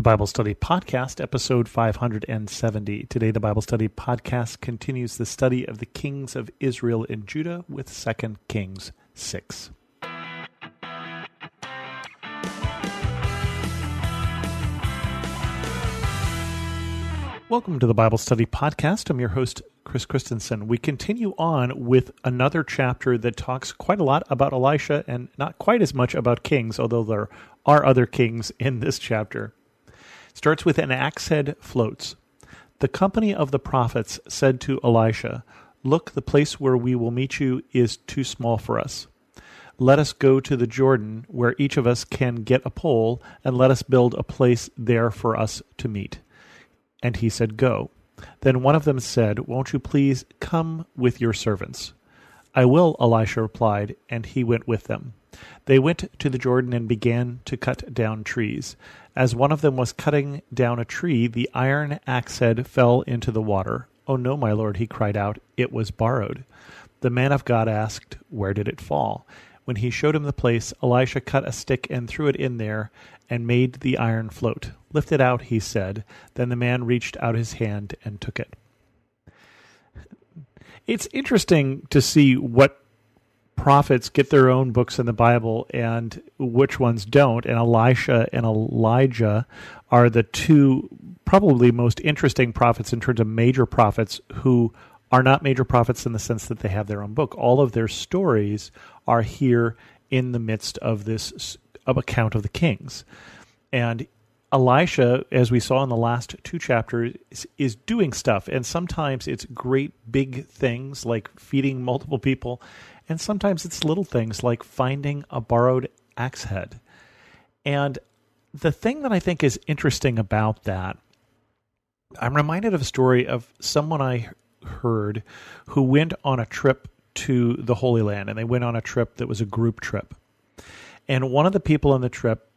the Bible Study Podcast, episode 570. Today, the Bible Study Podcast continues the study of the kings of Israel and Judah with 2 Kings 6. Welcome to the Bible Study Podcast. I'm your host, Chris Christensen. We continue on with another chapter that talks quite a lot about Elisha and not quite as much about kings, although there are other kings in this chapter. Starts with an axe head floats. The company of the prophets said to Elisha, Look, the place where we will meet you is too small for us. Let us go to the Jordan, where each of us can get a pole, and let us build a place there for us to meet. And he said, Go. Then one of them said, Won't you please come with your servants? I will, Elisha replied, and he went with them. They went to the Jordan and began to cut down trees. As one of them was cutting down a tree, the iron axe head fell into the water. Oh no, my lord, he cried out, it was borrowed. The man of God asked, Where did it fall? When he showed him the place, Elisha cut a stick and threw it in there and made the iron float. Lift it out, he said. Then the man reached out his hand and took it. It's interesting to see what prophets get their own books in the Bible and which ones don't. And Elisha and Elijah are the two probably most interesting prophets in terms of major prophets who are not major prophets in the sense that they have their own book. All of their stories are here in the midst of this account of the kings. And Elisha, as we saw in the last two chapters, is, is, doing stuff. And sometimes it's great big things like feeding multiple people, and sometimes it's little things like finding a borrowed axe head. And the thing that I think is interesting about that, I'm reminded of a story of someone I heard who went on a trip to the Holy Land, and they went on a trip that was a group trip. And one of the people on the trip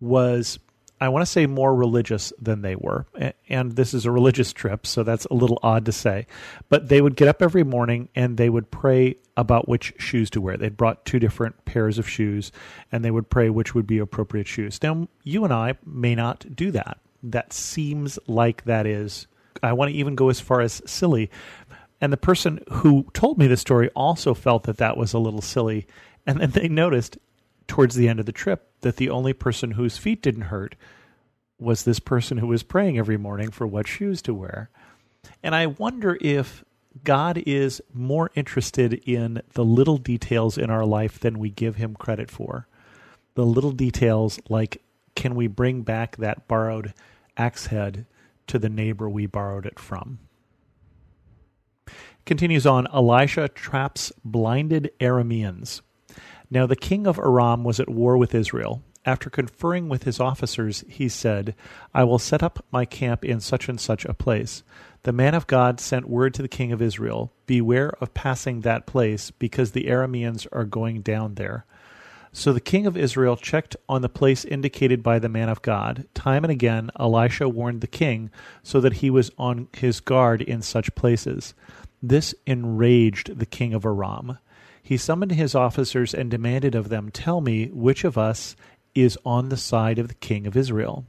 was I want to say more religious than they were. And this is a religious trip, so that's a little odd to say. But they would get up every morning and they would pray about which shoes to wear. They'd brought two different pairs of shoes and they would pray which would be appropriate shoes. Now, you and I may not do that. That seems like that is, I want to even go as far as silly. And the person who told me the story also felt that that was a little silly. And then they noticed towards the end of the trip that the only person whose feet didn't hurt was this person who was praying every morning for what shoes to wear. And I wonder if God is more interested in the little details in our life than we give him credit for. The little details like can we bring back that borrowed axe head to the neighbor we borrowed it from? Continues on Elisha traps blinded Arameans. Now the king of Aram was at war with Israel. After conferring with his officers, he said, I will set up my camp in such and such a place. The man of God sent word to the king of Israel, Beware of passing that place, because the Arameans are going down there. So the king of Israel checked on the place indicated by the man of God. Time and again, Elisha warned the king so that he was on his guard in such places. This enraged the king of Aram. He summoned his officers and demanded of them, Tell me which of us is on the side of the king of Israel.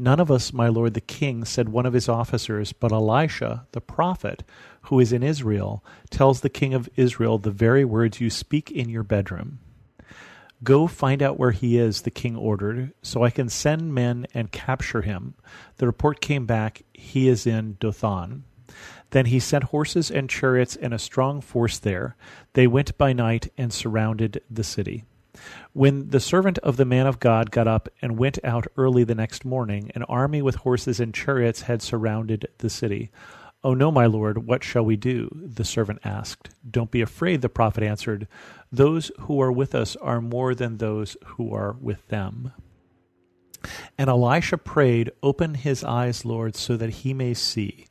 None of us, my lord the king, said one of his officers, but Elisha, the prophet, who is in Israel, tells the king of Israel the very words you speak in your bedroom. Go find out where he is, the king ordered, so I can send men and capture him. The report came back, he is in Dothan. Then he sent horses and chariots and a strong force there. They went by night and surrounded the city. When the servant of the man of God got up and went out early the next morning, an army with horses and chariots had surrounded the city. Oh no, my lord, what shall we do? The servant asked. Don't be afraid, the prophet answered. Those who are with us are more than those who are with them. And Elisha prayed, Open his eyes, Lord, so that he may see.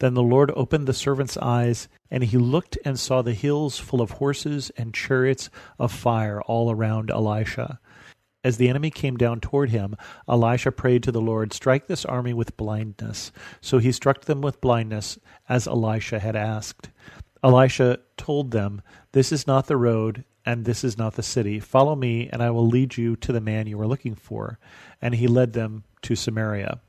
Then the Lord opened the servant's eyes, and he looked and saw the hills full of horses and chariots of fire all around Elisha. As the enemy came down toward him, Elisha prayed to the Lord, Strike this army with blindness. So he struck them with blindness, as Elisha had asked. Elisha told them, This is not the road, and this is not the city. Follow me, and I will lead you to the man you are looking for. And he led them to Samaria.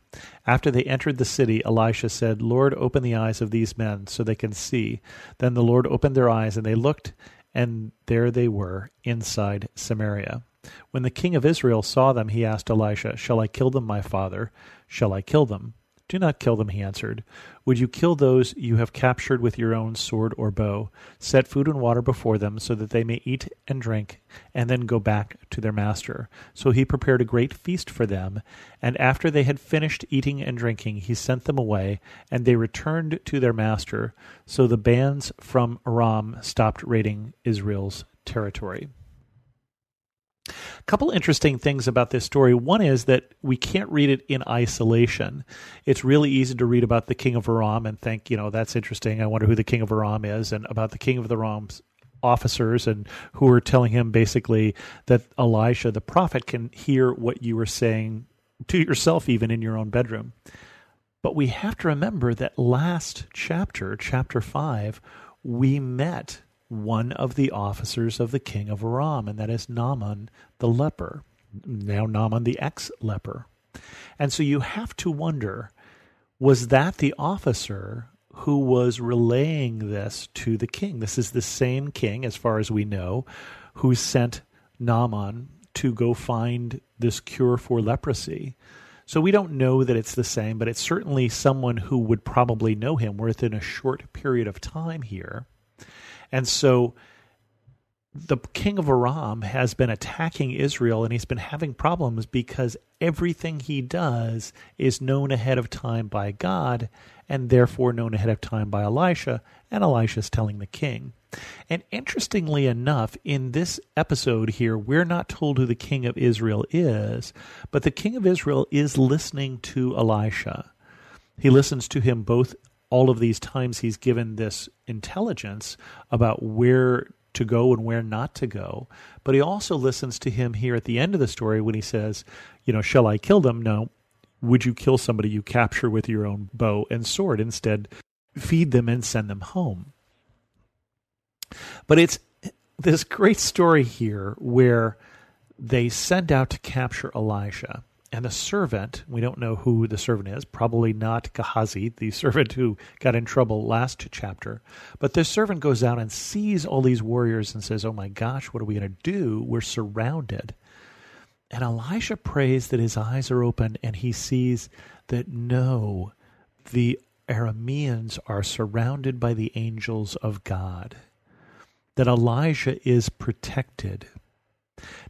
After they entered the city, Elisha said, Lord, open the eyes of these men so they can see. Then the Lord opened their eyes, and they looked, and there they were inside Samaria. When the king of Israel saw them, he asked Elisha, Shall I kill them, my father? Shall I kill them? Do not kill them, he answered. Would you kill those you have captured with your own sword or bow? Set food and water before them, so that they may eat and drink, and then go back to their master. So he prepared a great feast for them, and after they had finished eating and drinking, he sent them away, and they returned to their master. So the bands from Aram stopped raiding Israel's territory. Couple interesting things about this story. One is that we can't read it in isolation. It's really easy to read about the king of Aram and think, you know, that's interesting. I wonder who the king of Aram is, and about the king of the Aram's officers and who are telling him basically that Elisha, the prophet, can hear what you are saying to yourself, even in your own bedroom. But we have to remember that last chapter, chapter 5, we met one of the officers of the king of Aram, and that is Naaman the leper, now Naaman the ex leper. And so you have to wonder was that the officer who was relaying this to the king? This is the same king, as far as we know, who sent Naaman to go find this cure for leprosy. So we don't know that it's the same, but it's certainly someone who would probably know him within a short period of time here. And so the king of Aram has been attacking Israel and he's been having problems because everything he does is known ahead of time by God and therefore known ahead of time by Elisha, and Elisha's telling the king. And interestingly enough, in this episode here, we're not told who the king of Israel is, but the king of Israel is listening to Elisha. He listens to him both all of these times he's given this intelligence about where to go and where not to go. But he also listens to him here at the end of the story when he says, you know, shall I kill them? No. Would you kill somebody you capture with your own bow and sword? Instead, feed them and send them home. But it's this great story here where they send out to capture Elisha and the servant, we don't know who the servant is, probably not Gehazi, the servant who got in trouble last chapter. But the servant goes out and sees all these warriors and says, Oh my gosh, what are we going to do? We're surrounded. And Elisha prays that his eyes are open and he sees that no, the Arameans are surrounded by the angels of God, that Elijah is protected.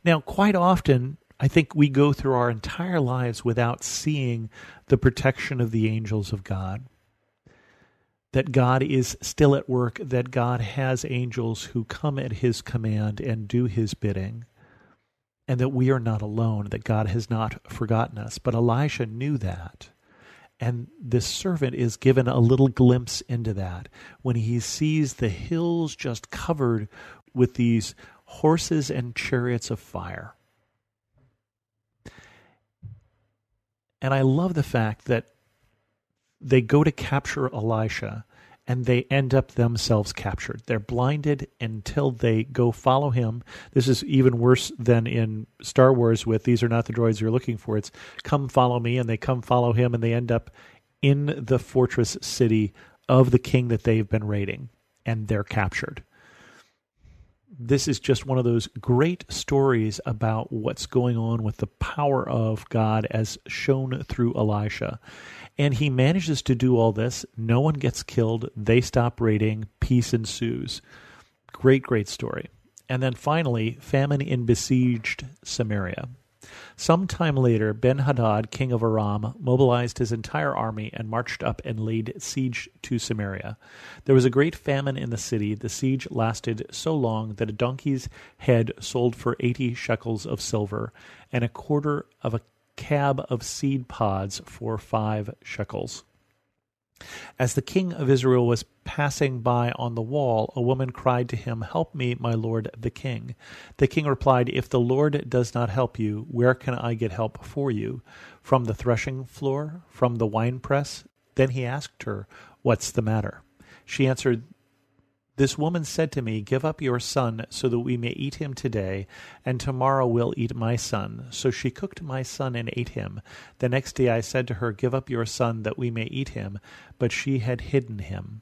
Now, quite often, I think we go through our entire lives without seeing the protection of the angels of God. That God is still at work, that God has angels who come at his command and do his bidding, and that we are not alone, that God has not forgotten us. But Elisha knew that. And this servant is given a little glimpse into that when he sees the hills just covered with these horses and chariots of fire. And I love the fact that they go to capture Elisha and they end up themselves captured. They're blinded until they go follow him. This is even worse than in Star Wars with these are not the droids you're looking for. It's come follow me, and they come follow him, and they end up in the fortress city of the king that they've been raiding, and they're captured this is just one of those great stories about what's going on with the power of God as shown through Elisha. And he manages to do all this. No one gets killed. They stop raiding. Peace ensues. Great, great story. And then finally, famine in besieged Samaria. Some time later, Ben Hadad, king of Aram, mobilized his entire army and marched up and laid siege to Samaria. There was a great famine in the city. The siege lasted so long that a donkey's head sold for eighty shekels of silver, and a quarter of a cab of seed pods for five shekels. As the king of Israel was passing by on the wall, a woman cried to him, Help me, my lord the king. The king replied, If the Lord does not help you, where can I get help for you? From the threshing floor? From the winepress? Then he asked her, What's the matter? She answered, This woman said to me, Give up your son so that we may eat him today, and tomorrow we'll eat my son. So she cooked my son and ate him. The next day I said to her, Give up your son that we may eat him. But she had hidden him.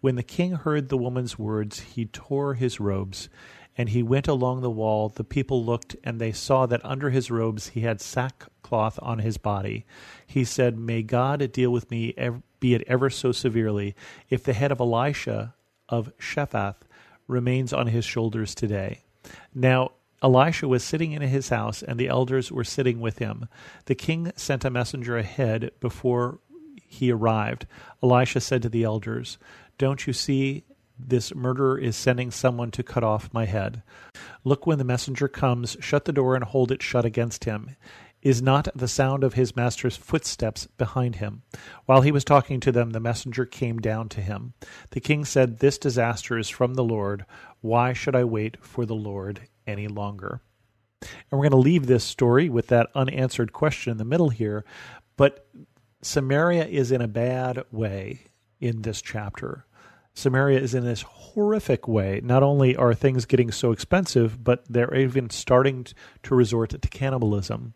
When the king heard the woman's words, he tore his robes. And he went along the wall. The people looked, and they saw that under his robes he had sackcloth on his body. He said, May God deal with me, be it ever so severely, if the head of Elisha of Shaphat remains on his shoulders today. Now, Elisha was sitting in his house, and the elders were sitting with him. The king sent a messenger ahead before he arrived. Elisha said to the elders, Don't you see this murderer is sending someone to cut off my head? Look when the messenger comes, shut the door and hold it shut against him is not the sound of his master's footsteps behind him. While he was talking to them, the messenger came down to him. The king said, This disaster is from the Lord. Why should I wait for the Lord any longer? And we're going to leave this story with that unanswered question in the middle here. But Samaria is in a bad way in this chapter. Samaria is in this horrific way. Not only are things getting so expensive, but they're even starting to resort to cannibalism.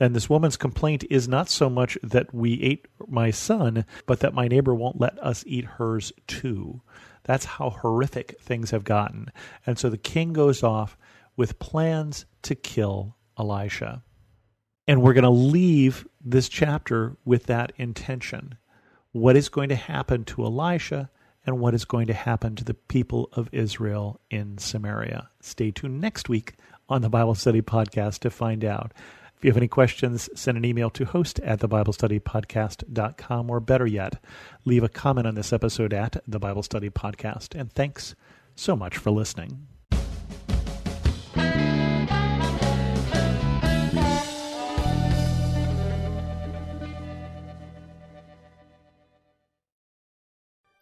And this woman's complaint is not so much that we ate my son, but that my neighbor won't let us eat hers too. That's how horrific things have gotten. And so the king goes off with plans to kill Elisha. And we're going to leave this chapter with that intention. What is going to happen to Elisha and what is going to happen to the people of Israel in Samaria? Stay tuned next week on the Bible Study Podcast to find out. If you have any questions, send an email to host at thebiblestudypodcast.com, or better yet, leave a comment on this episode at the Bible Study Podcast. And thanks so much for listening.